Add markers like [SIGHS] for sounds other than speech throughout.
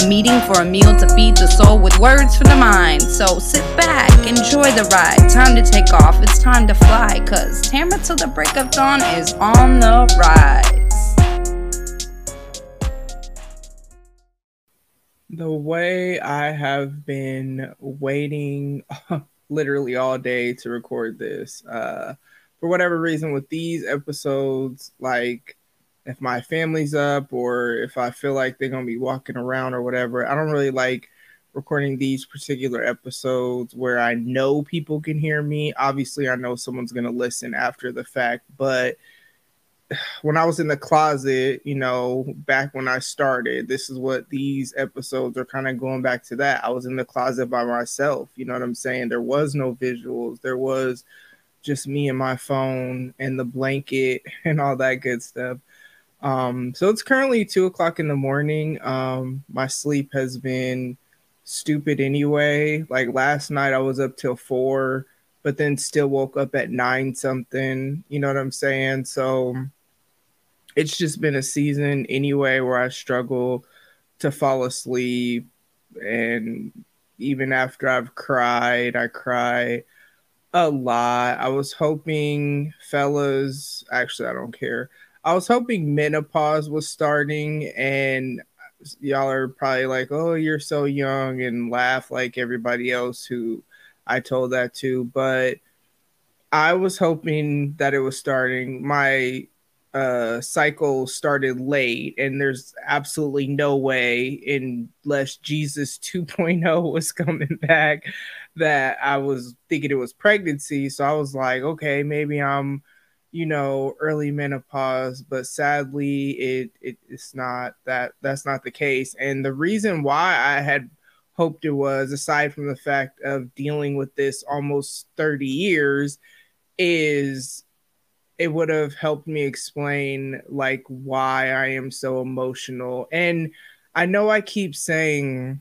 A meeting for a meal to feed the soul with words for the mind. So sit back, enjoy the ride. Time to take off, it's time to fly. Cause Tamara till the break of dawn is on the rise. The way I have been waiting [LAUGHS] literally all day to record this, uh, for whatever reason, with these episodes, like if my family's up or if I feel like they're gonna be walking around or whatever. I don't really like recording these particular episodes where I know people can hear me. Obviously, I know someone's gonna listen after the fact, but [SIGHS] when I was in the closet, you know, back when I started, this is what these episodes are kind of going back to that. I was in the closet by myself, you know what I'm saying? There was no visuals, there was just me and my phone and the blanket [LAUGHS] and all that good stuff. Um, so it's currently two o'clock in the morning. Um, my sleep has been stupid anyway. Like last night, I was up till four, but then still woke up at nine something. You know what I'm saying? So it's just been a season anyway where I struggle to fall asleep. And even after I've cried, I cry a lot. I was hoping, fellas, actually, I don't care. I was hoping menopause was starting, and y'all are probably like, "Oh, you're so young," and laugh like everybody else who I told that to. But I was hoping that it was starting. My uh, cycle started late, and there's absolutely no way, unless Jesus [LAUGHS] 2.0 was coming back, that I was thinking it was pregnancy. So I was like, okay, maybe I'm you know early menopause but sadly it, it it's not that that's not the case. And the reason why i had hoped it was aside from the fact of dealing with this almost 30 years is it would have helped me explain like why i am so emotional. And i know i keep saying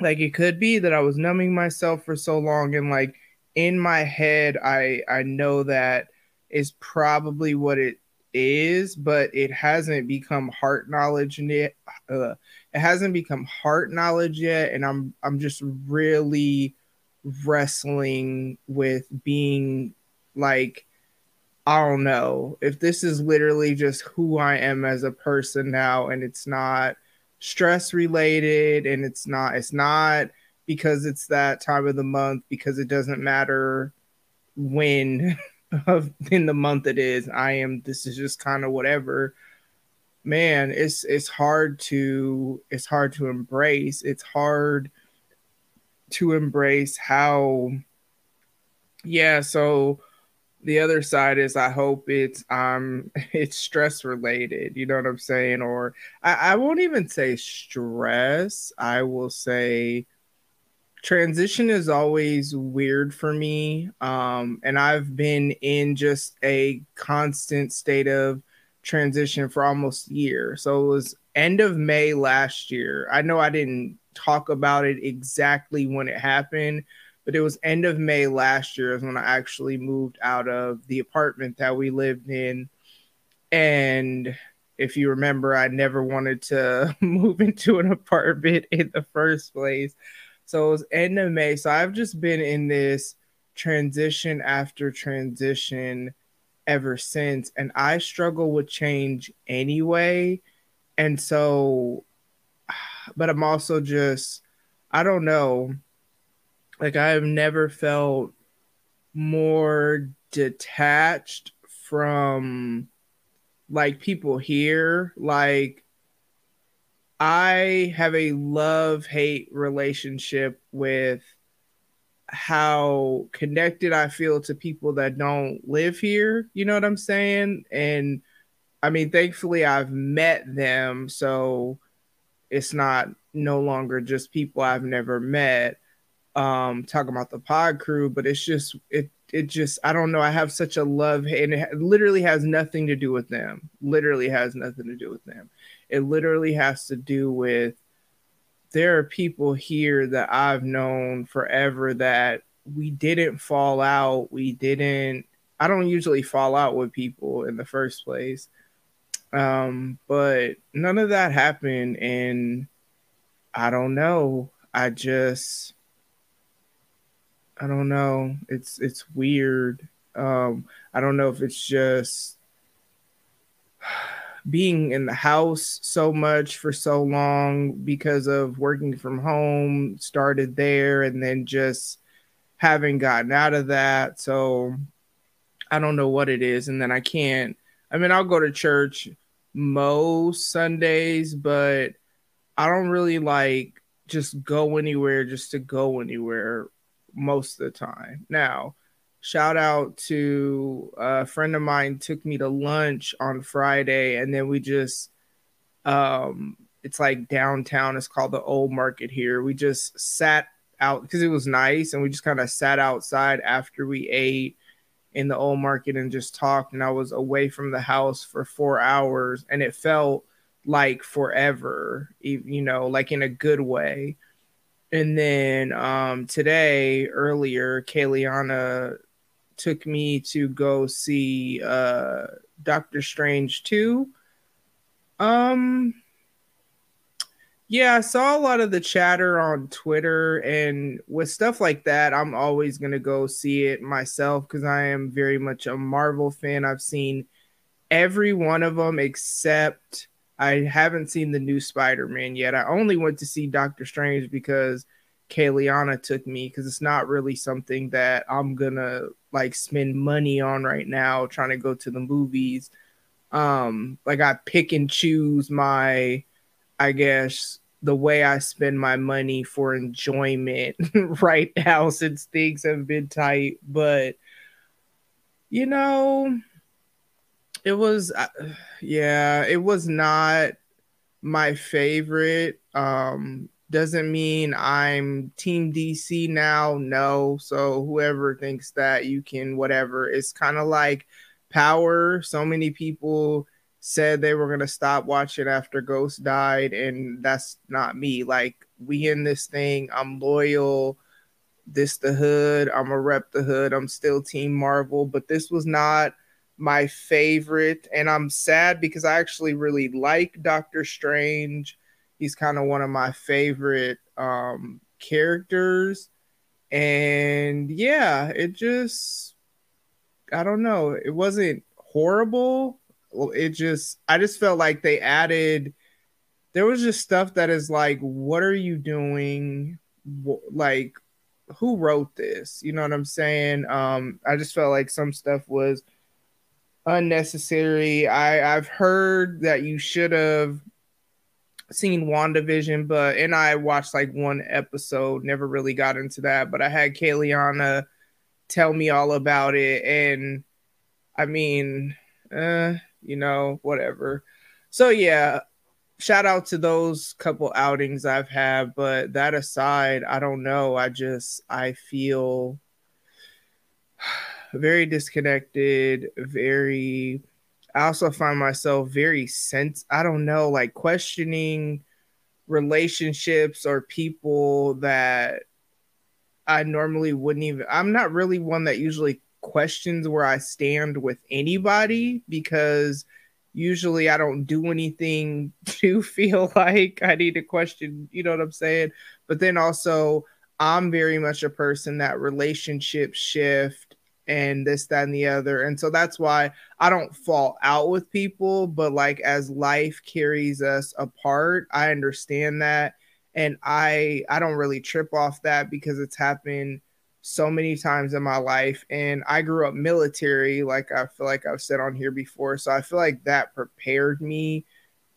like it could be that i was numbing myself for so long and like in my head i i know that is probably what it is, but it hasn't become heart knowledge yet. Uh, it hasn't become heart knowledge yet, and I'm I'm just really wrestling with being like I don't know if this is literally just who I am as a person now, and it's not stress related, and it's not it's not because it's that time of the month because it doesn't matter when [LAUGHS] of in the month it is. I am this is just kind of whatever. Man, it's it's hard to it's hard to embrace. It's hard to embrace how yeah, so the other side is I hope it's um [LAUGHS] it's stress related, you know what I'm saying? Or I, I won't even say stress. I will say transition is always weird for me um, and i've been in just a constant state of transition for almost a year. So it was end of may last year. I know i didn't talk about it exactly when it happened but it was end of may last year is when i actually moved out of the apartment that we lived in. And if you remember i never wanted to [LAUGHS] move into an apartment in the first place so it was end of May. So I've just been in this transition after transition ever since. And I struggle with change anyway. And so, [SIGHS] but I'm also just, I don't know. Like I have never felt more detached from like people here. Like I have a love hate relationship with how connected I feel to people that don't live here. You know what I'm saying? And I mean, thankfully, I've met them. So it's not no longer just people I've never met. um talking about the pod crew, but it's just it it just I don't know. I have such a love and it literally has nothing to do with them. Literally has nothing to do with them. It literally has to do with there are people here that I've known forever that we didn't fall out. We didn't I don't usually fall out with people in the first place. Um, but none of that happened and I don't know. I just I don't know. It's it's weird. Um, I don't know if it's just being in the house so much for so long because of working from home started there and then just having gotten out of that. So I don't know what it is. And then I can't, I mean, I'll go to church most Sundays, but I don't really like just go anywhere just to go anywhere most of the time. Now, shout out to a friend of mine took me to lunch on Friday and then we just um it's like downtown it's called the old market here. We just sat out because it was nice and we just kind of sat outside after we ate in the old market and just talked and I was away from the house for 4 hours and it felt like forever you know like in a good way. And then um, today, earlier, Kayliana took me to go see uh, Doctor Strange 2. Um, yeah, I saw a lot of the chatter on Twitter, and with stuff like that, I'm always going to go see it myself because I am very much a Marvel fan. I've seen every one of them except I haven't seen the new Spider Man yet. I only went to see Doctor Strange because Kayliana took me because it's not really something that I'm gonna like spend money on right now trying to go to the movies. Um, like I pick and choose my, I guess, the way I spend my money for enjoyment [LAUGHS] right now since things have been tight. But you know, it was uh, yeah it was not my favorite um doesn't mean i'm team dc now no. So whoever thinks that you can whatever. It's kind of like power. So many people said they were going to stop watching after ghost died and that's not me. Like we in this thing. I'm loyal. This the hood. I'm a rep the hood. I'm still team marvel. But this was not my favorite. And I'm sad because I actually really like Doctor Strange. He's kind of one of my favorite um, characters. And yeah, it just, I don't know. It wasn't horrible. It just, I just felt like they added, there was just stuff that is like, what are you doing? Like, who wrote this? You know what I'm saying? Um, I just felt like some stuff was unnecessary. I I've heard that you should have seen WandaVision, but and I watched like one episode, never really got into that, but I had Kayliana tell me all about it and I mean, uh, you know, whatever. So yeah, shout out to those couple outings I've had, but that aside, I don't know. I just I feel [SIGHS] very disconnected, very I also find myself very sense I don't know, like questioning relationships or people that I normally wouldn't even I'm not really one that usually questions where I stand with anybody because usually I don't do anything [LAUGHS] to feel like I need to question, you know what I'm saying? But then also I'm very much a person that relationship shift and this, that, and the other. And so that's why I don't fall out with people, but like as life carries us apart, I understand that. And I I don't really trip off that because it's happened so many times in my life. And I grew up military, like I feel like I've said on here before. So I feel like that prepared me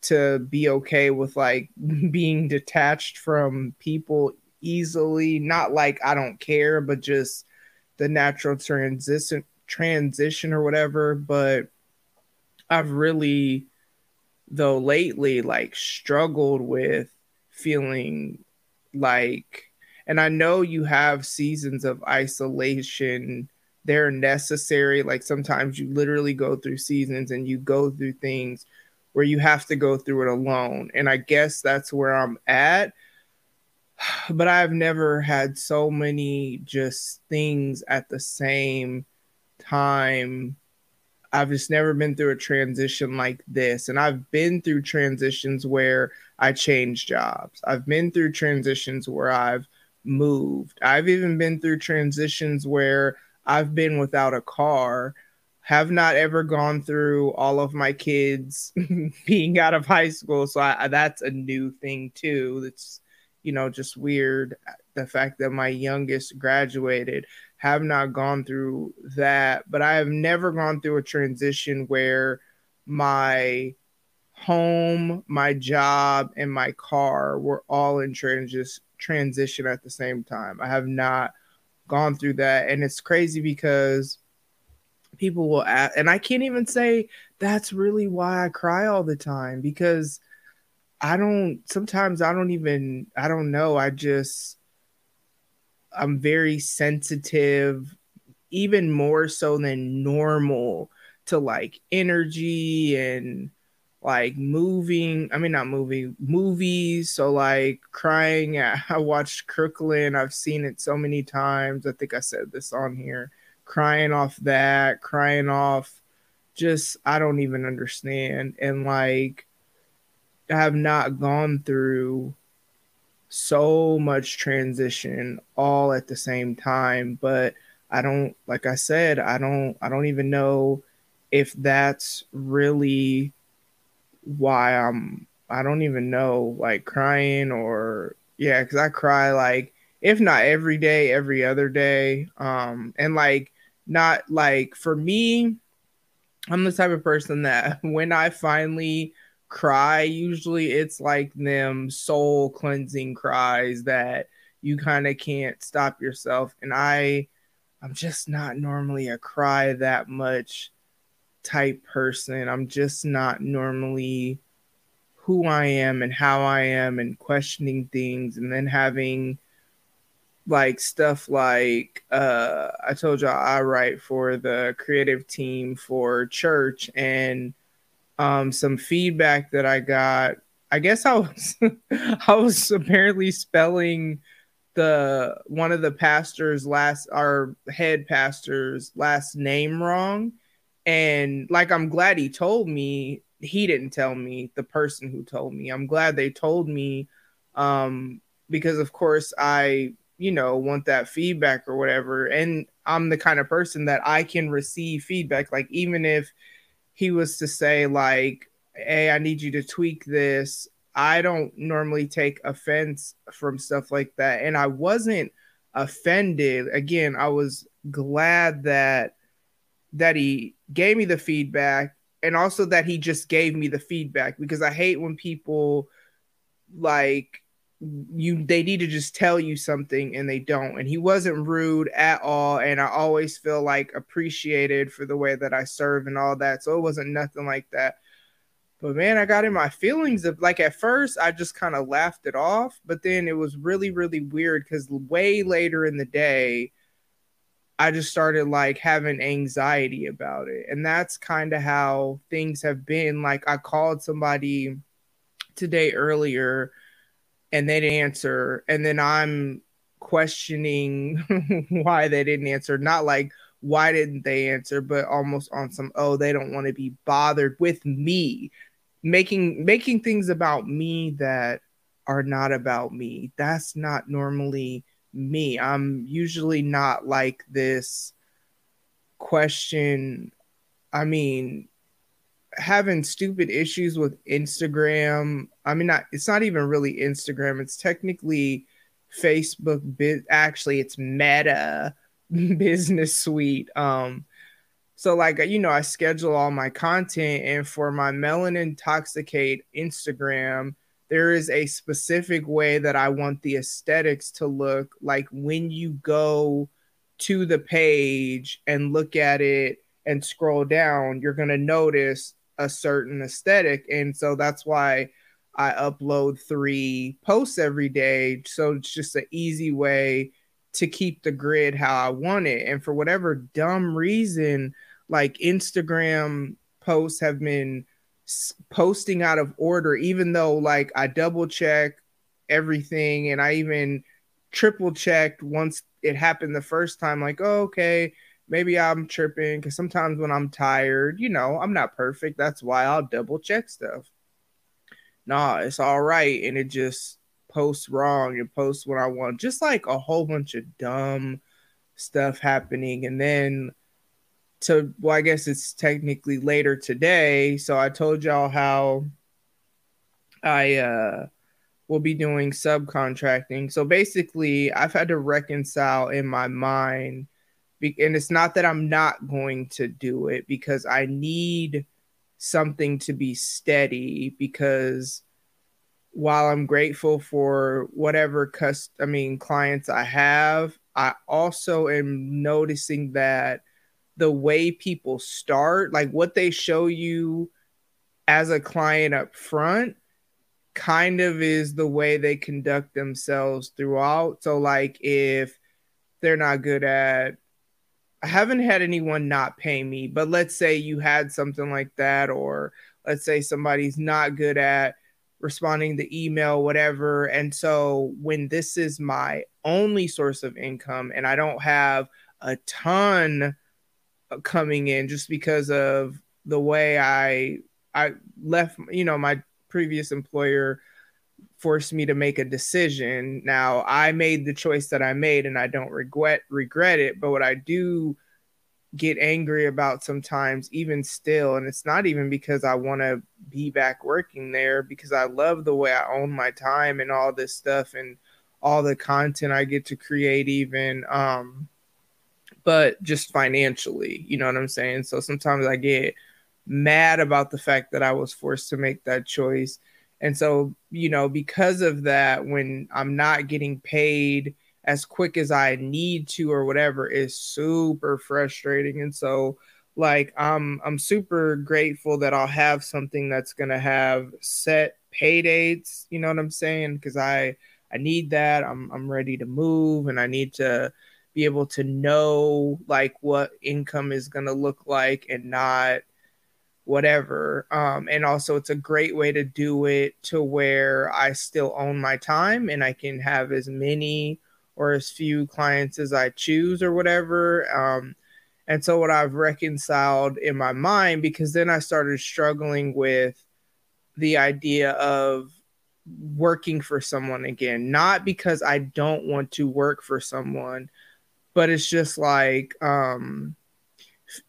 to be okay with like [LAUGHS] being detached from people easily. Not like I don't care, but just the natural transition transition or whatever but i've really though lately like struggled with feeling like And I know you have seasons of isolation. They're necessary. Like sometimes you literally go through seasons and you go through things where you have to go through it alone. And I guess that's where I'm at. But I've never had so many just things at the same time I've just never been through a transition like this. And I've been through transitions where I changed jobs. I've been through transitions where I've moved. I've even been through transitions where I've been without a car. Have not ever gone through all of my kids [LAUGHS] being out of high school. So I, that's a new thing too. That's, you know, just weird. The fact that my youngest graduated have not gone through that, but I have never gone through a transition where my home, my job, and my car were all in trans- transition at the same time. I have not gone through that. And it's crazy because people will ask, and I can't even say that's really why I cry all the time because I don't, sometimes I don't even, I don't know. I just, I'm very sensitive, even more so than normal to like energy and like moving. I mean, not moving, movies. So like crying. [LAUGHS] I watched Crooklyn. I've seen it so many times. I think I said this on here. Crying off that, crying off just I don't even understand. And like have not gone through so much transition all at the same time but i don't like i said i don't i don't even know if that's really why i'm i don't even know like crying or yeah because i cry like if not every day every other day um and like not like for me i'm the type of person that [LAUGHS] when i finally cry usually it's like them soul cleansing cries that you kind of can't stop yourself. And i i'm just not normally a cry that much type person. I'm just not normally who i am and how i am and questioning things and then having like stuff like uh i told y'all i write for the creative team for church and um, some feedback that I got. I guess I was [LAUGHS] I was apparently spelling the one of the pastors last our head pastor's last name wrong. And like I'm glad he told me, he didn't tell me, the person who told me. I'm glad they told me um because of course I, you know, want that feedback or whatever. And I'm the kind of person that I can receive feedback like even if he was to say like hey i need you to tweak this. I don't normally take offense from stuff like that. And i wasn't offended. Again i was glad that that he gave me the feedback and also that he just gave me the feedback because i hate when people like you they need to just tell you something and they don't. And he wasn't rude at all. And i always feel like appreciated for the way that i serve and all that. So it wasn't nothing like that. But man i got in my feelings of like at first i just kind of laughed it off. But then it was really really weird because way later in the day i just started like having anxiety about it. And that's kind of how things have been. Like i called somebody today earlier and they didn't answer. And then i'm questioning [LAUGHS] why they didn't answer. Not like why didn't they answer but almost on some oh they don't want to be bothered with me. Making making things about me that are not about me. That's not normally me. I'm usually not like this question i mean having stupid issues with Instagram. I mean, not it's not even really Instagram. It's technically Facebook. Bit actually, it's Meta [LAUGHS] Business Suite. Um, so like you know, I schedule all my content, and for my Melanin Intoxicate Instagram, there is a specific way that I want the aesthetics to look like when you go to the page and look at it and scroll down, you're going to notice a certain aesthetic and so that's why I upload three posts every day. So it's just an easy way to keep the grid how I want it. And for whatever dumb reason, like Instagram posts have been posting out of order, even though like I double check everything and I even triple checked once it happened the first time, like, oh, okay, maybe I'm tripping because sometimes when I'm tired, you know, I'm not perfect. That's why I'll double check stuff. Nah, it's all right. And it just posts wrong and posts what I want. Just like a whole bunch of dumb stuff happening. And then to well, I guess it's technically later today. So I told y'all how I uh will be doing subcontracting. So basically, I've had to reconcile in my mind and it's not that I'm not going to do it because I need something to be steady because while I'm grateful for whatever cust I mean clients I have, I also am noticing that the way people start, like what they show you as a client up front, kind of is the way they conduct themselves throughout. So like if they're not good at I haven't had anyone not pay me, but let's say you had something like that, or let's say somebody's not good at responding to email, whatever. And so when this is my only source of income and I don't have a ton uh, coming in just because of the way I I left, you know, my previous employer forced me to make a decision. Now I made the choice that I made and I don't regret regret it, but what I do get angry about sometimes even still and it's not even because I want to be back working there because I love the way I own my time and all this stuff and all the content I get to create even um but just financially, you know what I'm saying? So sometimes I get mad about the fact that I was forced to make that choice and so, you know, because of that, when I'm not getting paid as quick as I need to or whatever is super frustrating. And so, like, I'm I'm super grateful that I'll have something that's gonna have set pay dates. You know what I'm saying? Because I I need that. I'm I'm ready to move, and I need to be able to know like what income is gonna look like and not whatever. Um, and also, it's a great way to do it to where I still own my time and I can have as many or as few clients as I choose or whatever. Um, and so, what I've reconciled in my mind, because then I started struggling with the idea of working for someone again, not because I don't want to work for someone, but it's just like, um,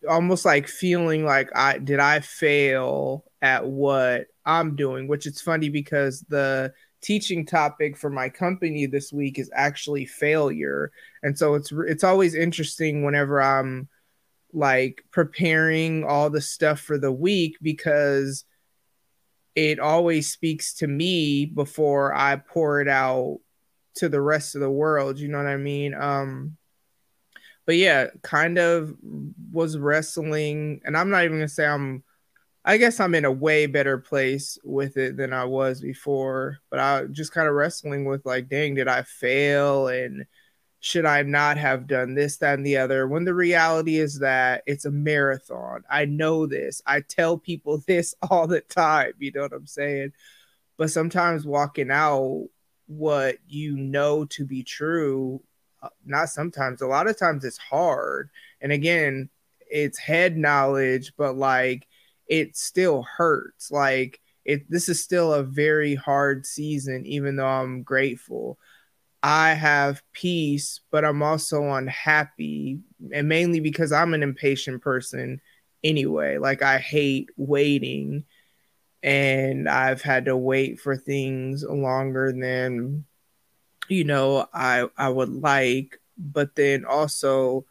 almost like feeling like I did I fail at what I'm doing, which it's funny because the teaching topic for my company this week is actually failure. And so it's it's always interesting whenever I'm like preparing all the stuff for the week because it always speaks to me before I pour it out to the rest of the world, you know what I mean? Um but yeah, kind of was wrestling, and I'm not even gonna say I'm. I guess I'm in a way better place with it than I was before, but I just kind of wrestling with like, dang, did I fail? And should I not have done this, that, and the other? When the reality is that it's a marathon. I know this. I tell people [LAUGHS] this all the time. You know what I'm saying? But sometimes walking out what you know to be true not sometimes a lot of times it's hard. And again it's head knowledge but like it still hurts. Like it this is still a very hard season even though i'm grateful. I have peace but i'm also unhappy and mainly because i'm an impatient person anyway. Like i hate waiting and i've had to wait for things longer than you know i i would like but then also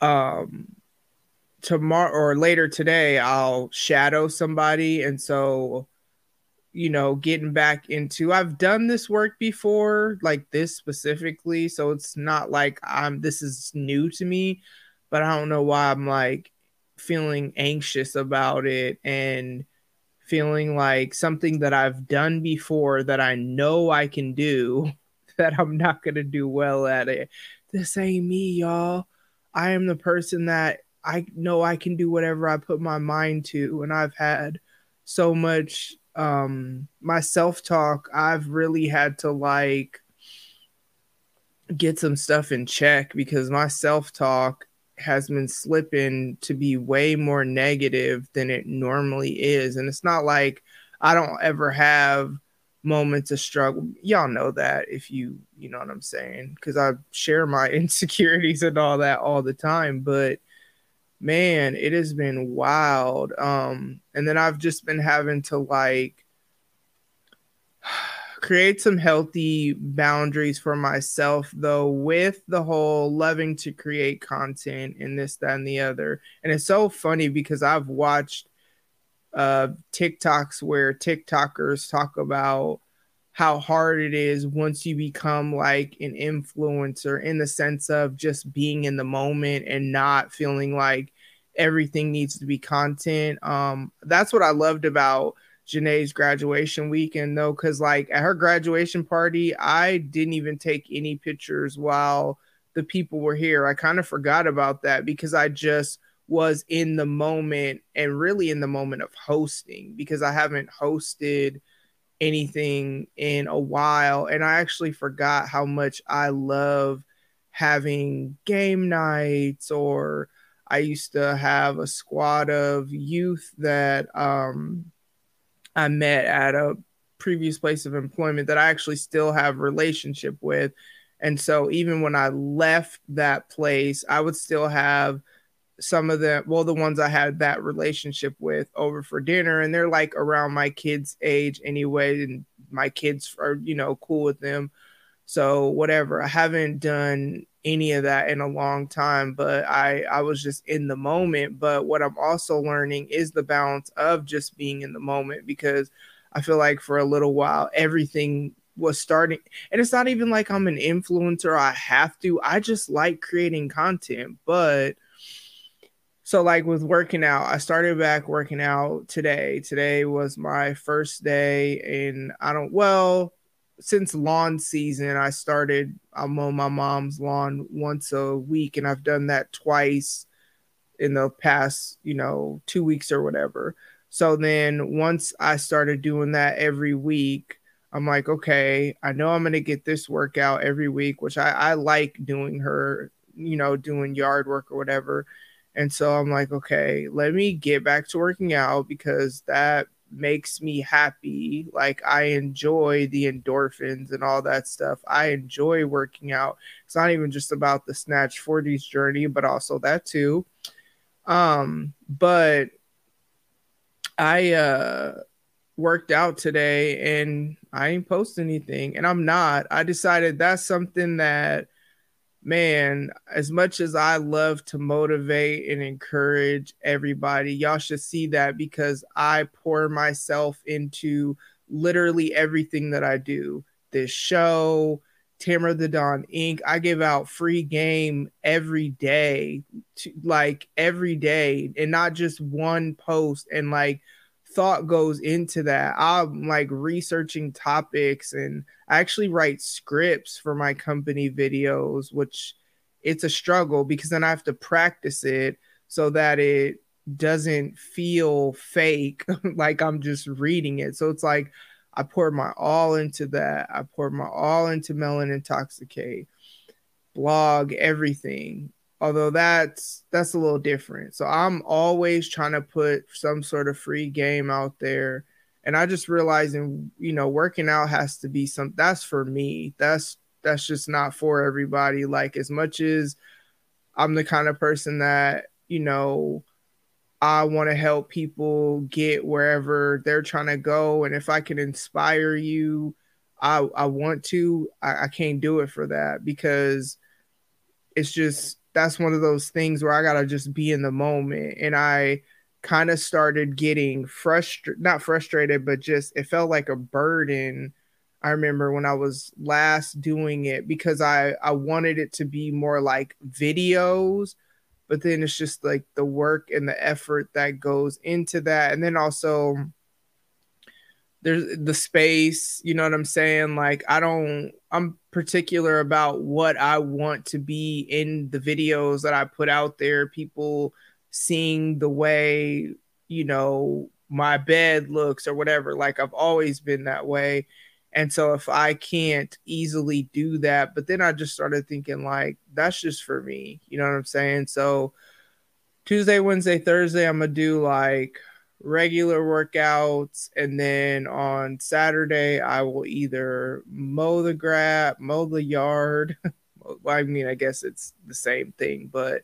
um tomorrow or later today i'll shadow somebody. And so you know getting back into i've done this work before like this specifically. So it's not like i'm this is new to me but i don't know why i'm like feeling anxious about it and feeling like something that I've done before that I know I can do, [LAUGHS] that I'm not going to do well at it. This ain't me, y'all. I am the person that I know I can do whatever I put my mind to. And I've had so much, um, my self talk, I've really had to like get some stuff in check because my self talk has been slipping to be way more negative than it normally is. And it's not like I don't ever have moments of struggle. Y'all know that if you, you know what I'm saying, because I share my [LAUGHS] insecurities and all that all the time. But man, it has been wild. Um, and then I've just been having to like [SIGHS] create some healthy boundaries for myself though with the whole loving to create content and this that and the other and it's so funny because i've watched uh tiktoks where tiktokers talk about how hard it is once you become like an influencer in the sense of just being in the moment and not feeling like everything needs to be content um that's what i loved about Janae's graduation weekend though, because like at her graduation party, I didn't even take any pictures while the people were here. I kind of forgot about that because I just was in the moment and really in the moment of hosting because I haven't hosted anything in a while. And I actually forgot how much I love having game nights or I used to have a squad of youth that um I met at a previous place of employment that I actually still have relationship with. And so even when I left that place, I would still have some of the well the ones I had that relationship with over for dinner and they're like around my kids age anyway and my kids are you know cool with them. So whatever. I haven't done any of that in a long time, but I I was just in the moment. But what I'm also learning is the balance of just being in the moment because I feel like for a little while everything was starting and it's not even like I'm an influencer I have to. I just like creating content, but so like with working out, I started back working out today. Today was my first day and I don't well, since lawn season, I started. I mow my mom's lawn once a week, and I've done that twice in the past, you know, two weeks or whatever. So then once I started doing that every week, I'm like, okay, I know I'm gonna get this workout every week, which I, I like doing her, you know, doing yard work or whatever. And so I'm like, okay, let me get back to working out because that makes me happy. Like I enjoy the endorphins and all that stuff. I enjoy working out. It's not even just about the snatch 40s journey, but also that too. Um, but I uh worked out today and I didn't post anything and I'm not. I decided that's something that man, as much as I love to motivate and encourage everybody, y'all should see that because I pour myself into literally everything that I do. This show, Tamara the Don Inc. I give out free game every day, to, like every day, and not just one post. And like thought goes into that. I'm like researching topics and I actually write scripts for my company videos, which it's a struggle because then I have to practice it so that it doesn't feel fake, [LAUGHS] like I'm just reading it. So it's like I pour my all into that. I pour my all into Melanin Intoxicate, blog, everything although that's that's a little different. So i'm always trying to put some sort of free game out there. And i just realizing you know working out has to be some that's for me. That's that's just not for everybody. Like as much as i'm the kind of person that you know i want to help people get wherever they're trying to go and if i can inspire you i i want to. I, I can't do it for that because it's just that's one of those things where I gotta just be in the moment. And I kind of started getting frustrated, not frustrated, but just it felt like a burden. I remember when I was last doing it because I I wanted it to be more like videos, but then it's just like the work and the effort that goes into that, and then also there's the space, you know what I'm saying? Like I don't I'm particular about what I want to be in the videos that I put out there. People seeing the way, you know, my bed looks or whatever. Like I've always been that way. And so if I can't easily do that, but then I just started thinking like that's just for me. You know what I'm saying? So Tuesday, Wednesday, Thursday, I'm gonna do like regular workouts and then on saturday i will either mow the grass mow the yard. [LAUGHS] I mean i guess it's the same thing but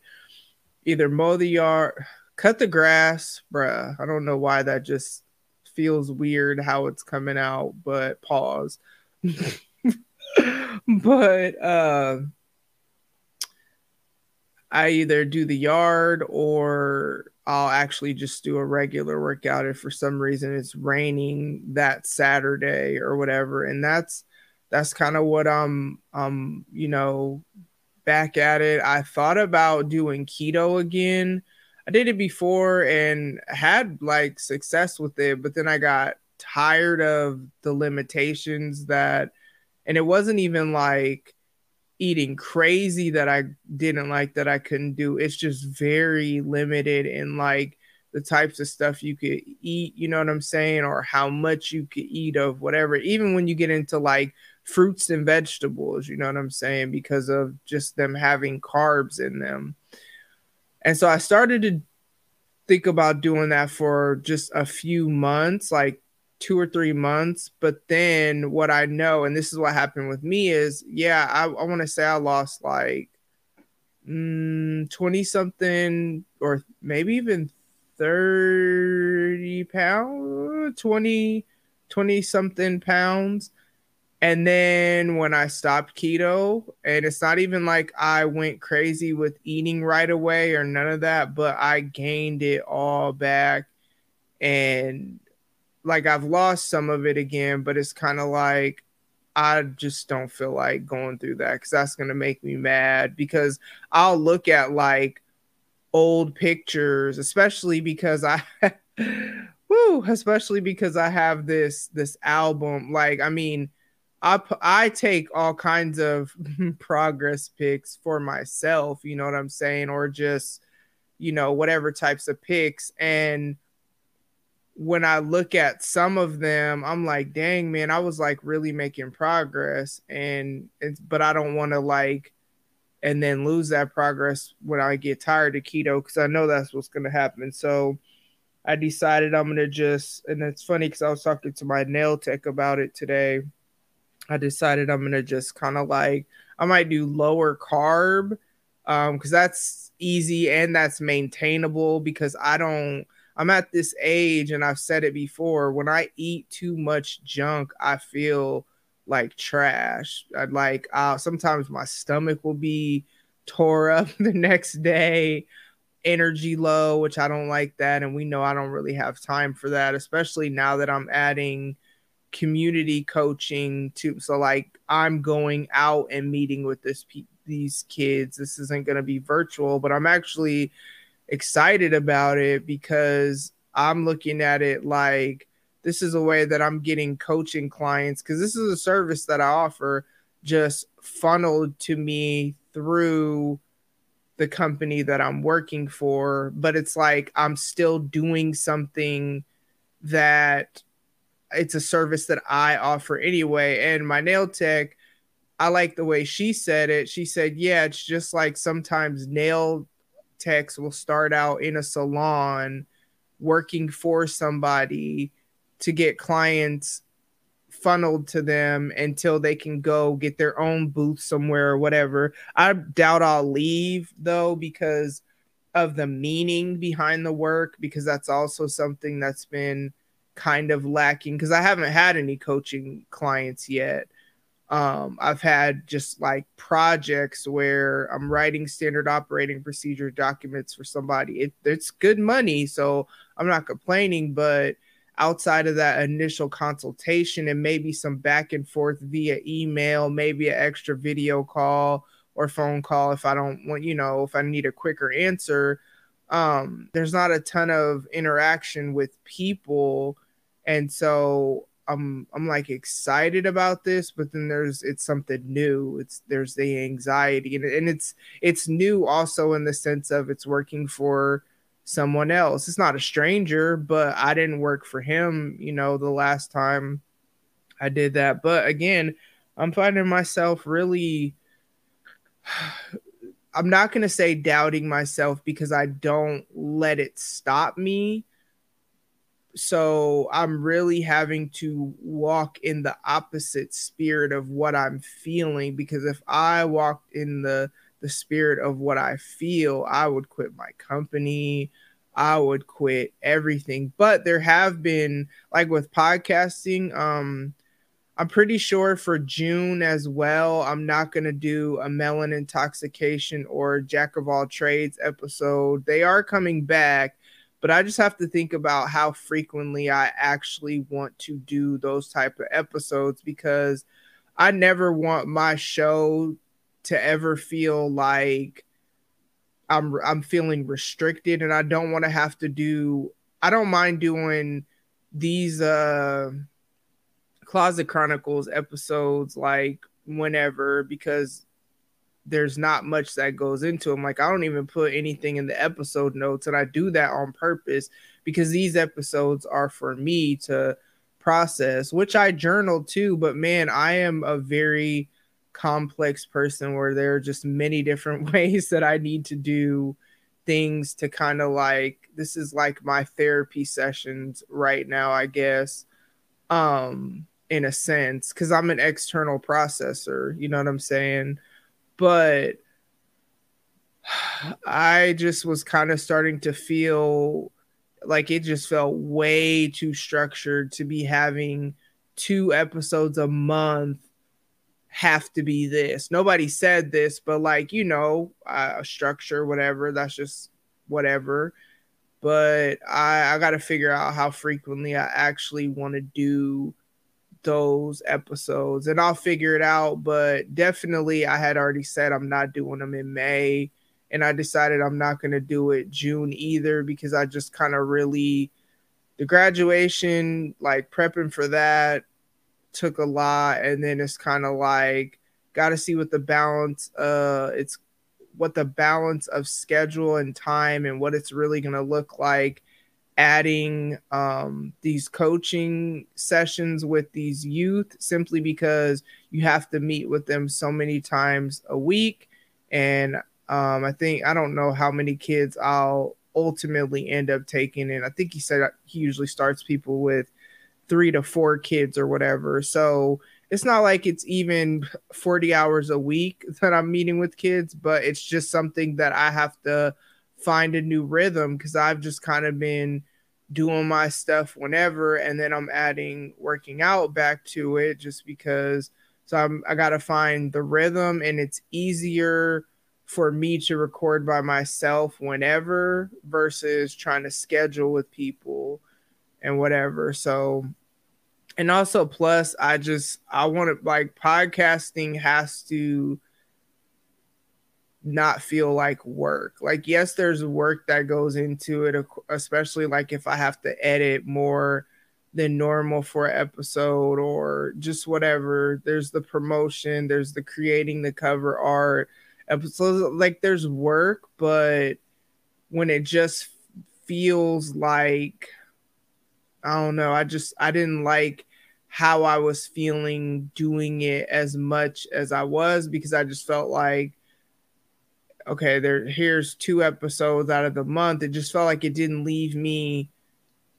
either mow the yard cut the grass bruh. I don't know why that just feels weird how it's coming out but pause. [LAUGHS] But uh i either do the yard or I'll actually just do a regular workout if for some reason it's raining that Saturday or whatever. And that's that's kind of what I'm um you know back at it. I thought about doing keto again. I did it before and had like success with it, but then I got tired of the limitations that and it wasn't even like eating crazy that I didn't like that I couldn't do. It's just very limited in like the types of stuff you could eat, you know what I'm saying, or how much you could eat of whatever. Even when you get into like fruits and vegetables, you know what I'm saying, because of just them having carbs in them. And so I started to think about doing that for just a few months, like two or three months. But then what I know, and this is what happened with me, is yeah, I, I want to say I lost like mm, 20 something or maybe even 30 pounds, 20, 20 something pounds. And then when I stopped keto, and it's not even like I went crazy with eating right away or none of that, but I gained it all back. And like I've lost some of it again, but it's kind of like I just don't feel like going through that because that's gonna make me mad because I'll look at like old pictures, especially because I [LAUGHS] woo, especially because I have this this album. Like, I mean, I I take all kinds of [LAUGHS] progress pics for myself, you know what I'm saying, or just you know whatever types of pics and when I look at some of them, I'm like, dang, man, I was like really making progress. And it's, but I don't want to like, and then lose that progress when I get tired of keto because I know that's what's to happen. So I decided I'm to just, and it's funny because I was talking to my nail tech about it today. I decided I'm to just kind of like, I might do lower carb um because that's easy and that's maintainable because I don't I'm at this age, and I've said it before. When I eat too much junk, I feel like trash. I'd like uh, sometimes my stomach will be tore up [LAUGHS] the next day, energy low, which I don't like that, and we know I don't really have time for that, especially now that I'm adding community coaching to. So like I'm going out and meeting with this these kids. This isn't going to be virtual, but I'm actually excited about it because I'm looking at it like this is a way that I'm getting coaching clients because this is a service that I offer just funneled to me through the company that I'm working for. But it's like I'm still doing something that it's a service that I offer anyway. And my nail tech, I like the way she said it. She said, Yeah, it's just like sometimes nail techs will start out in a salon working for somebody to get clients funneled to them until they can go get their own booth somewhere or whatever. I doubt I'll leave though because of the meaning behind the work because that's also something that's been kind of lacking because I haven't had any coaching clients yet. Um, I've had just like projects where I'm writing standard operating procedure documents for somebody. It, it's good money, so I'm not complaining. But outside of that initial consultation and maybe some back and forth via email, maybe an extra video call or phone call if I don't want, you know, if I need a quicker answer. Um, there's not a ton of interaction with people. And so I'm I'm like excited about this, but then there's it's something new. It's there's the anxiety and, and it's it's new also in the sense of it's working for someone else. It's not a stranger, but I didn't work for him, you know, the last time I did that. But again, I'm finding myself really [SIGHS] I'm not going to say doubting myself because I don't let it stop me. So I'm really having to walk in the opposite spirit of what I'm feeling because if I walked in the the spirit of what I feel, I would quit my company. I would quit everything. But there have been like with podcasting um I'm pretty sure for June as well, I'm not going to do a Melanin Intoxicate or jack of all trades episode. They are coming back, but I just have to think about how frequently I actually want to do those type of episodes because I never want my show to ever feel like I'm I'm feeling restricted and I don't want to have to do I don't mind doing these uh Closet Chronicles episodes like whenever because there's not much that goes into them. Like I don't even put anything in the episode notes, and I do that on purpose because these episodes are for me to process, which I journal too. But man, I am a very complex person where there are just many different [LAUGHS] ways that I need to do things to kind of like this is like my therapy sessions right now, I guess. Um in a sense because I'm an external processor, you know what I'm saying? But I just was kind of starting to feel like it just felt way too structured to be having two episodes a month have to be this. Nobody said this, but like, you know, uh, structure, whatever, that's just whatever. But I, I got to figure out how frequently I actually want to do those episodes and I'll figure it out. But definitely, I had already said I'm not doing them in May. And I decided I'm not going to do it June either because I just kind of really, the graduation, like prepping for that took a lot. And then it's kind of like, got to see what the balance, uh, it's what the balance of schedule and time and what it's really going to look like adding um, these coaching sessions with these youth simply because you have to meet with them so many times a week. And um, I think, I don't know how many kids I'll ultimately end up taking. And I think he said he usually starts people with three to four kids or whatever. So it's not like it's even 40 hours a week [LAUGHS] that I'm meeting with kids, but it's just something that I have to find a new rhythm because I've just kind of been doing my stuff whenever and then I'm adding working out back to it just because so I'm I got to find the rhythm and it's easier for me to record by myself whenever versus trying to schedule with people and whatever. So and also plus I just I want to like podcasting has to not feel like work. Like, yes, there's work that goes into it, especially like if I have to edit more than normal for an episode or just whatever. There's the promotion, there's the creating the cover art episodes. Like, there's work, but when it just feels like, I don't know, I just, I didn't like how I was feeling doing it as much as I was because I just felt like okay, there here's two episodes out of the month. It just felt like it didn't leave me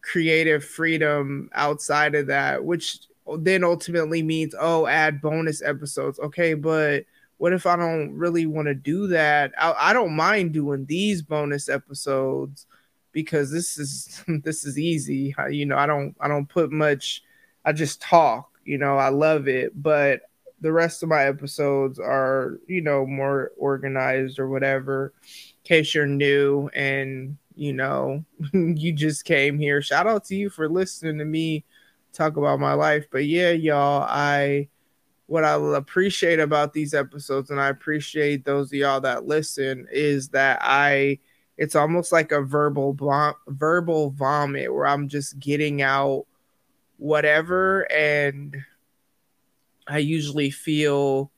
creative freedom outside of that, which then ultimately means oh, add bonus episodes. Okay, but what if I don't really want to do that? I, I don't mind doing these bonus episodes because this is [LAUGHS] this is easy. I, you know, I don't I don't put much. I just talk. You know, I love it, but the rest of my episodes are, you know, more organized or whatever. In case you're new and you know [LAUGHS] you just came here, shout out to you for listening to me talk about my life. But yeah, y'all, I what I appreciate about these episodes, and I appreciate those of y'all that listen, is that I it's almost like a verbal verbal vomit where I'm just getting out whatever and I usually feel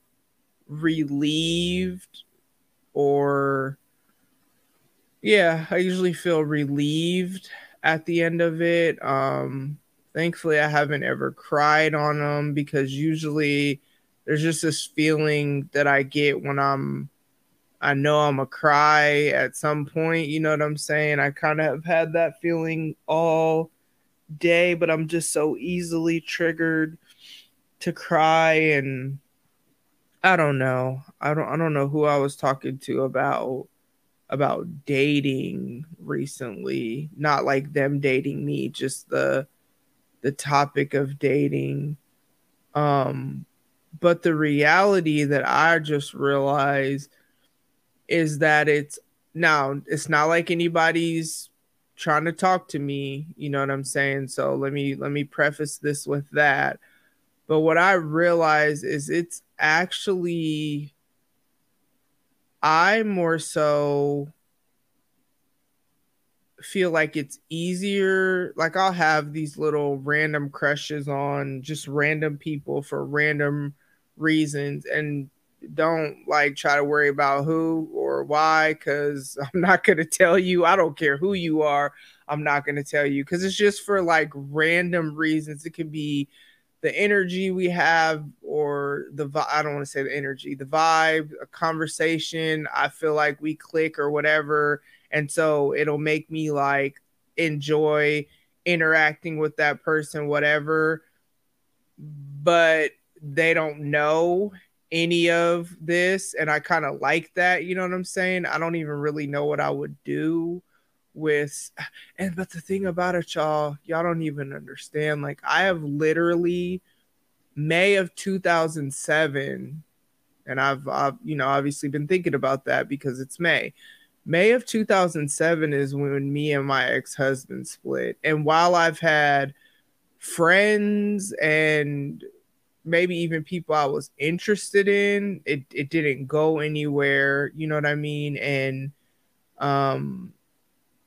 relieved or yeah, I usually feel relieved at the end of it. Um thankfully I haven't ever cried on them because usually there's just this feeling that I get when I'm I know I'm a cry at some point, you know what I'm saying? I kind of have had that feeling all day, but I'm just so easily triggered to cry and I don't know. I don't I don't know who I was talking to about about dating recently. Not like them dating me, just the the topic of dating. Um but the reality that I just realized is that it's now it's not like anybody's trying to talk to me, you know what I'm saying? So let me let me preface this with that. But what I realize is it's actually I more so feel like it's easier like I'll have these little random crushes on just random people for random reasons and don't like try to worry about who or why because [LAUGHS] i'm not going to tell you. I don't care who you are. I'm not going to tell you because it's just for like random reasons. It can be the energy we have or the i don't want to say the energy the vibe a conversation i feel like we click or whatever and so it'll make me like enjoy interacting with that person whatever but they don't know any of this and I kind of like that, you know what I'm saying? I don't even really know what I would do with and but the thing about it y'all, y'all don't even understand like I have literally May of 2007 and I've, I've you know obviously been thinking about that because it's May. May of 2007 is when me and my ex-husband split. And while I've had friends and maybe even people I was interested in, it it didn't go anywhere, you know what I mean? And um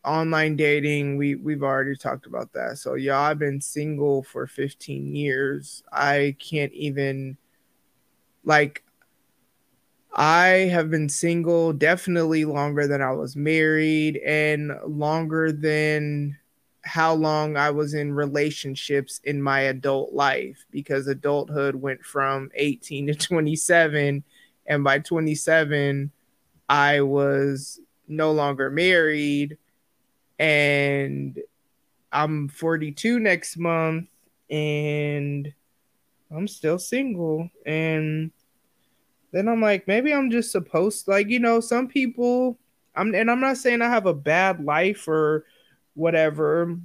online dating, we we've already talked about that. So yeah, I've been single for 15 years. I can't even like I have been single definitely longer than I was married and longer than how long I was in relationships in my adult life because adulthood went from 18 to [LAUGHS] 27 and by 27 I was no longer married and I'm 42 next month and I'm still single. And then I'm like maybe I'm just supposed like you know some people I'm and I'm not saying I have a bad life or whatever.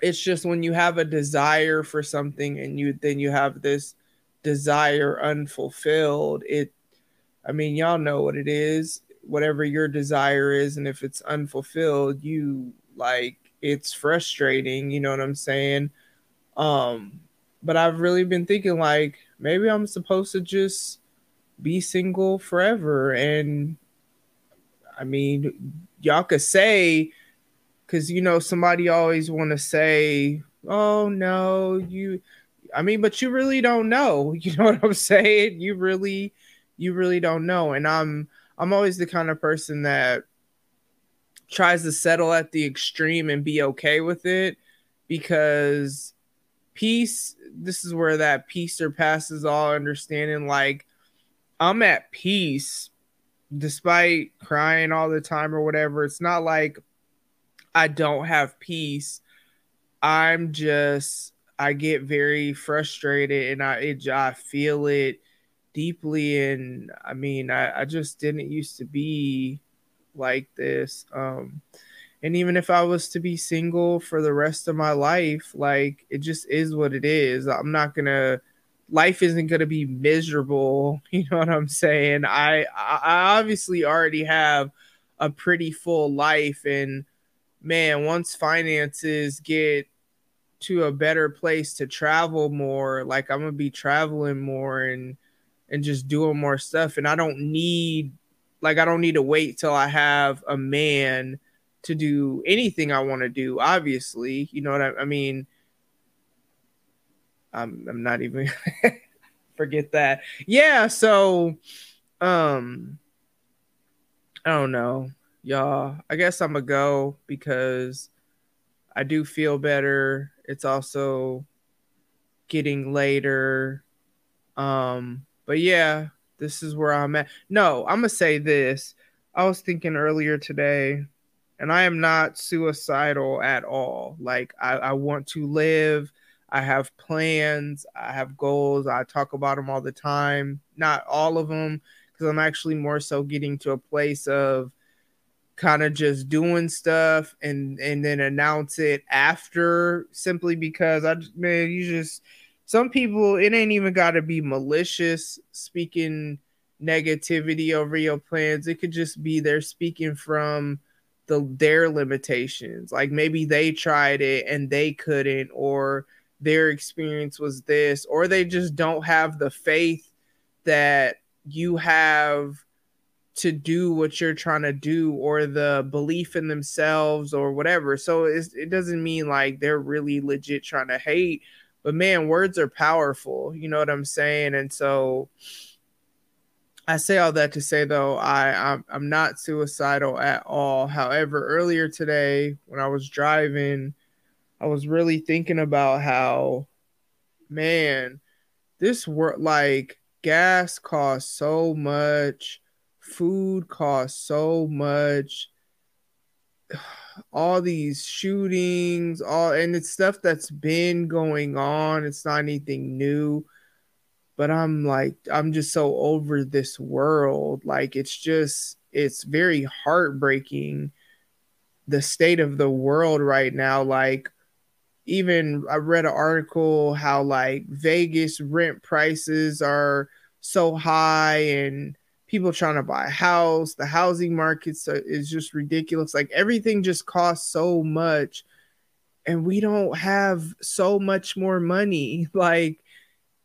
It's just when you have a desire for something and you then you have this desire unfulfilled it i mean y'all know what it is whatever your desire is and if it's unfulfilled you like it's frustrating you know what i'm saying? Um but i've really been thinking like maybe i'm supposed to just be single forever and i mean y'all could say because you know somebody always want to say oh no you i mean but you really don't know [LAUGHS] you know what i'm saying? You really you really don't know and i'm i'm always the kind of person that tries to settle at the extreme and be okay with it because peace this is where that peace surpasses all understanding. Like i'm at peace despite crying all the time or whatever. It's not like I don't have peace. I'm just I get very frustrated and I it, I feel it deeply and I mean I, I just didn't used to be like this. Um and even if I was to be single for the rest of my life, like it just is what it is. I'm not gonna life isn't gonna be miserable. [LAUGHS] You know what I'm saying? I I obviously already have a pretty full life and man, once finances get to a better place to travel more, like I'm gonna be traveling more and and just doing more stuff. And I don't need like I don't need to wait till I have a man to do anything I want to do. Obviously, you know what I, I mean. I'm I'm not even [LAUGHS] forget that. Yeah, so um I don't know, y'all. I guess I'm gonna go because I do feel better. It's also getting later. Um, but yeah, this is where I'm at. No, I'm gonna say this. I was thinking earlier today, and I am not suicidal at all. Like I, I want to live. I have plans. I have goals. I talk about them all the time. Not all of them, because I'm actually more so getting to a place of kind of just doing stuff and and then announce it after simply because I man you just some people it ain't even got to be malicious speaking negativity over your plans it could just be they're speaking from the their limitations like maybe they tried it and they couldn't or their experience was this or they just don't have the faith that you have to do what you're trying to do or the belief in themselves or whatever. So it doesn't mean like they're really legit trying to hate, but man, words are powerful. You know what I'm saying? And so I say all that to say though, I I'm, I'm not suicidal at all. However, earlier today when I was driving, I was really thinking about how, man, this work like gas costs so much food costs so much [SIGHS] all these shootings all and it's stuff that's been going on. It's not anything new but i'm like i'm just so over this world. Like it's just it's very heartbreaking the state of the world right now. Like even i read an article how like vegas rent prices are so high and people trying to buy a house. The housing market is just ridiculous. Like everything just costs so much, and we don't have so much more money. [LAUGHS] Like,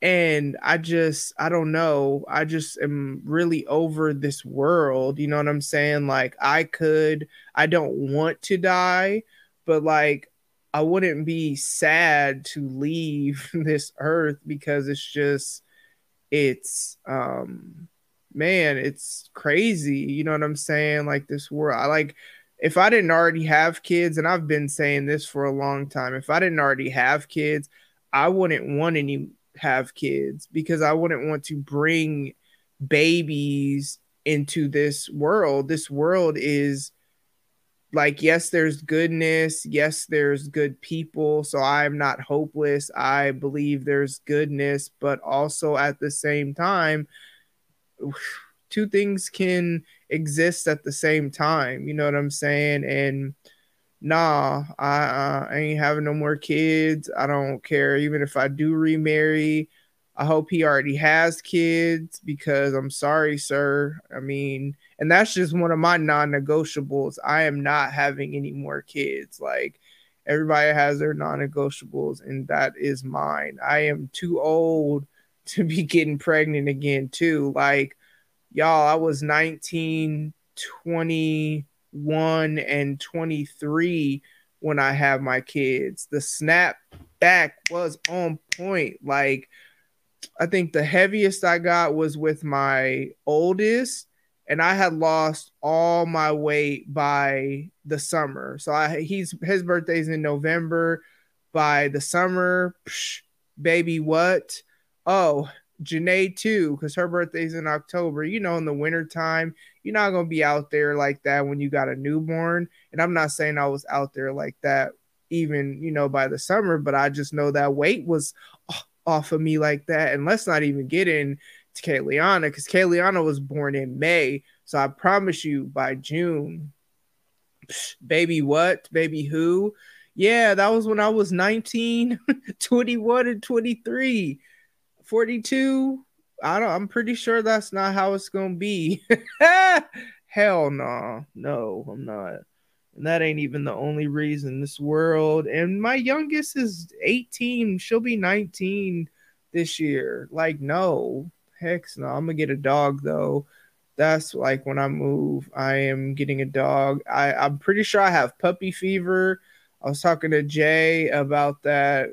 and I just, I don't know. I just am really over this world. You know what I'm saying? Like, I could, I don't want to die, but like, I wouldn't be sad to leave [LAUGHS] this earth because it's just, it's, um, man, it's crazy. You know what I'm saying? Like this world, I like if I didn't already have kids, and I've been saying this for a long time, if I didn't already have kids, I wouldn't want any have kids because I wouldn't want to bring babies into this world. This world is like, yes, there's goodness. Yes, there's good people. So I'm not hopeless. I believe there's goodness, but also at the same time, two things can exist at the same time. You know what I'm saying? And nah, I, I ain't having no more kids. I don't care. Even if I do remarry, I hope he already has kids because I'm sorry, sir. I mean, and that's just one of my non negotiables. I am not having any more kids. Like, everybody has their non negotiables, and that is mine. I am too old to be getting pregnant again too. Like y'all, I was 19, 21, and 23 when I have my kids. The snap back was on point. Like I think the heaviest I got was with my oldest and I had lost all my weight by the summer. So I he's his birthday's in November. By the summer, psh, baby, what? Oh, Janae too, because her birthday's in October. You know, in the wintertime, you're not gonna be out there like that when you got a newborn. And I'm not saying I was out there like that even, you know, by the summer, but I just know that weight was off of me like that. And let's not even get into Kayliana, because Kayliana was born in May. So I promise you by June, baby, what? Baby, who? Yeah, that was when I was 19, [LAUGHS] 21, and 23 42 i don't i'm pretty sure that's not how it's gonna be. [LAUGHS] Hell no nah. no i'm not. And that ain't even the only reason this world. And my youngest is 18 she'll be 19 this year. Like no heck no i'm gonna get a dog though. That's like when i move i am getting a dog. I i'm pretty sure i have puppy fever. I was talking to jay about that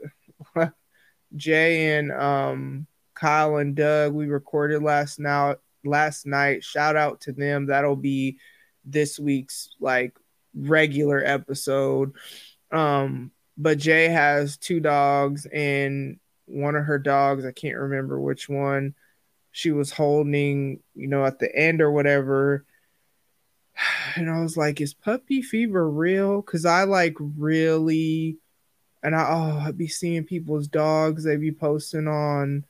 Jay and um, Kyle and Doug, we recorded last now last night. Shout out to them. That'll be this week's like regular episode. Um, but Jay has two dogs, and one of her dogs, I can't remember which one, she was holding, you know, at the end or whatever. [SIGHS] And I was like, is puppy fever real? Because I like really, and I, oh, I'd be seeing people's dogs, they'd be posting on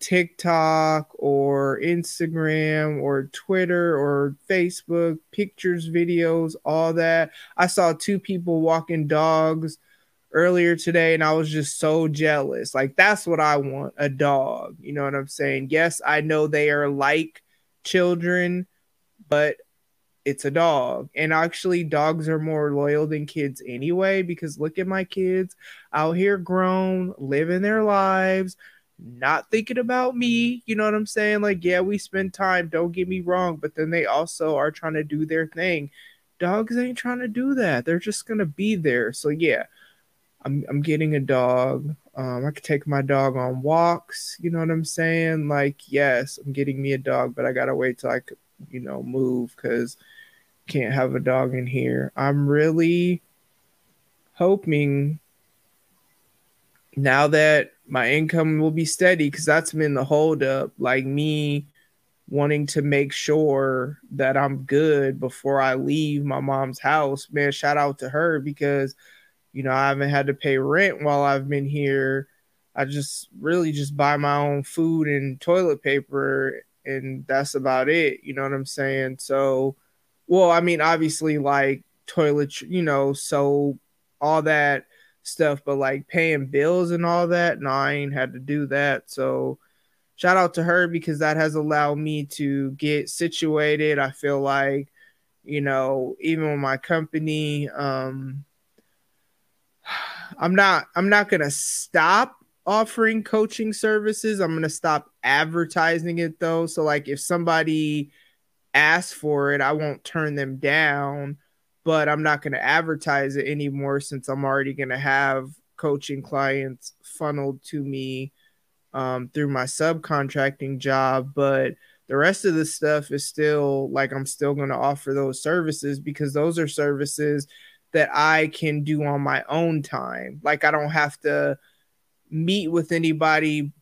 TikTok or Instagram or Twitter or Facebook, pictures, videos, all that. I saw two people walking dogs earlier today and I was just so jealous. Like that's what I want, a dog. You know what I'm saying? Yes, I know they are like children, but it's a dog. And actually dogs are more loyal than kids anyway because look at my kids out here grown, living their lives not thinking about me. You know what I'm saying? Like, yeah, we spend time, don't get me wrong, but then they also are trying to do their thing. Dogs ain't trying to do that. They're just gonna be there. So yeah, I'm I'm getting a dog. Um, I could take my dog on walks. You know what I'm saying? Like, yes, I'm getting me a dog, but I gotta wait till I could, you know, move because can't have a dog in here. I'm really hoping now that my income will be steady because that's been the holdup. Like me wanting to make sure that I'm good before I leave my mom's house. Man, shout out to her because you know I haven't had to pay rent while I've been here. I just really just buy my own food and toilet paper and that's about it. You know what I'm saying? So, well, I mean, obviously, like toilet, you know, so all that stuff, but like paying bills and all that, no, I ain't had to do that. So shout out to her because that has allowed me to get situated. I feel like, you know, even with my company, um, [SIGHS] I'm not I'm not gonna stop offering coaching services. I'm gonna stop advertising it though. So like if somebody asks for it, I won't turn them down but I'm not going to advertise it anymore since I'm already going to have coaching clients funneled to me um, through my subcontracting job. But the rest of the stuff is still like I'm still going to offer those services because those are services that I can do on my own time. Like I don't have to meet with anybody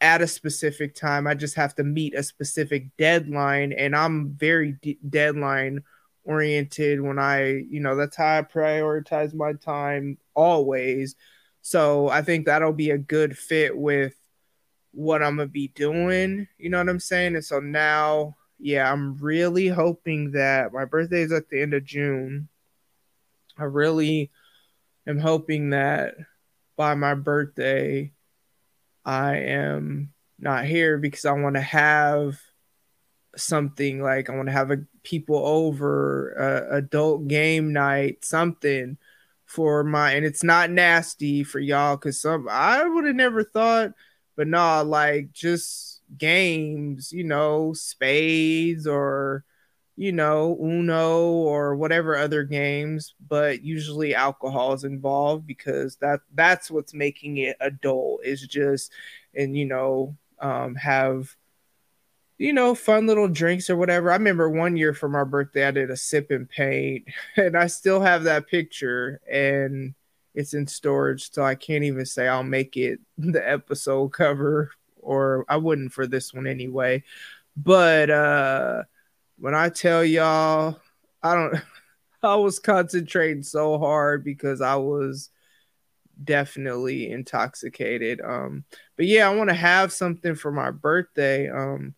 at a specific time. I just have to meet a specific deadline, and I'm very de- deadline oriented when I, you know, that's how I prioritize my time always. So I think that'll be a good fit with what I'm gonna be doing. You know what I'm saying? And so now, yeah, I'm really hoping that my birthday is at the end of June. I really am hoping that by my birthday, I am not here because I want to have something like I want to have a people over, adult game night, something for my and it's not nasty for y'all because some I would have never thought, but nah, like just games, you know, spades or you know, Uno or whatever other games, but usually alcohol is involved because that that's what's making it adult is just and you know um have you know, fun little drinks or whatever. I remember one year for my birthday, I did a sip and paint, [LAUGHS] and I still have that picture, and it's in storage. So I can't even say I'll make it [LAUGHS] the episode cover, or I wouldn't for this one anyway. But uh when I tell y'all, I don't, [LAUGHS] I was concentrating so hard because I was definitely intoxicated. Um, but yeah, I want to have something for my birthday. Um,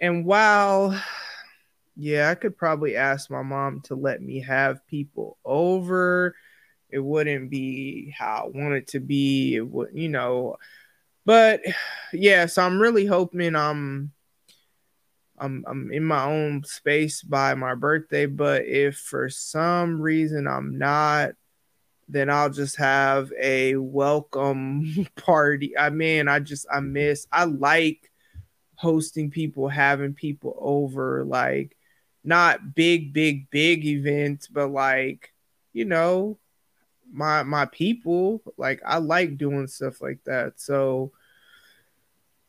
and while, [SIGHS] yeah, I could probably ask my mom to let me have people over. It wouldn't be how I want it to be. It would, you know, but [SIGHS] yeah, so I'm really hoping I'm I'm I'm in my own space by my birthday, but if for some reason I'm not, then I'll just have a welcome [LAUGHS] party. I mean, I just I miss I like hosting people, having people over, like not big, big, big events, but like, you know, my my people. Like I like doing stuff like that. So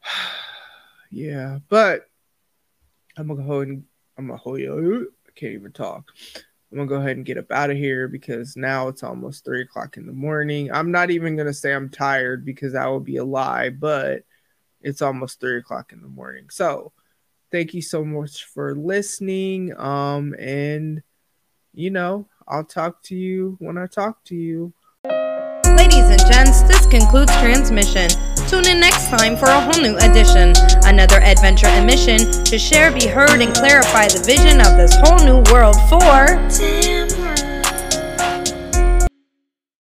[SIGHS] yeah, but I'm gonna go ahead and I'm gonna hold you. I can't even talk. I'm gonna go ahead and get up out of here because now it's almost three o'clock in the morning. I'm not even gonna say I'm tired because that would be a lie, but it's almost three o'clock in the morning. So thank you so much for listening. Um, and you know, I'll talk to you when I talk to you. Ladies and gents, this concludes transmission. Tune in next time for a whole new edition. Another adventure and mission to share, be heard, and clarify the vision of this whole new world for.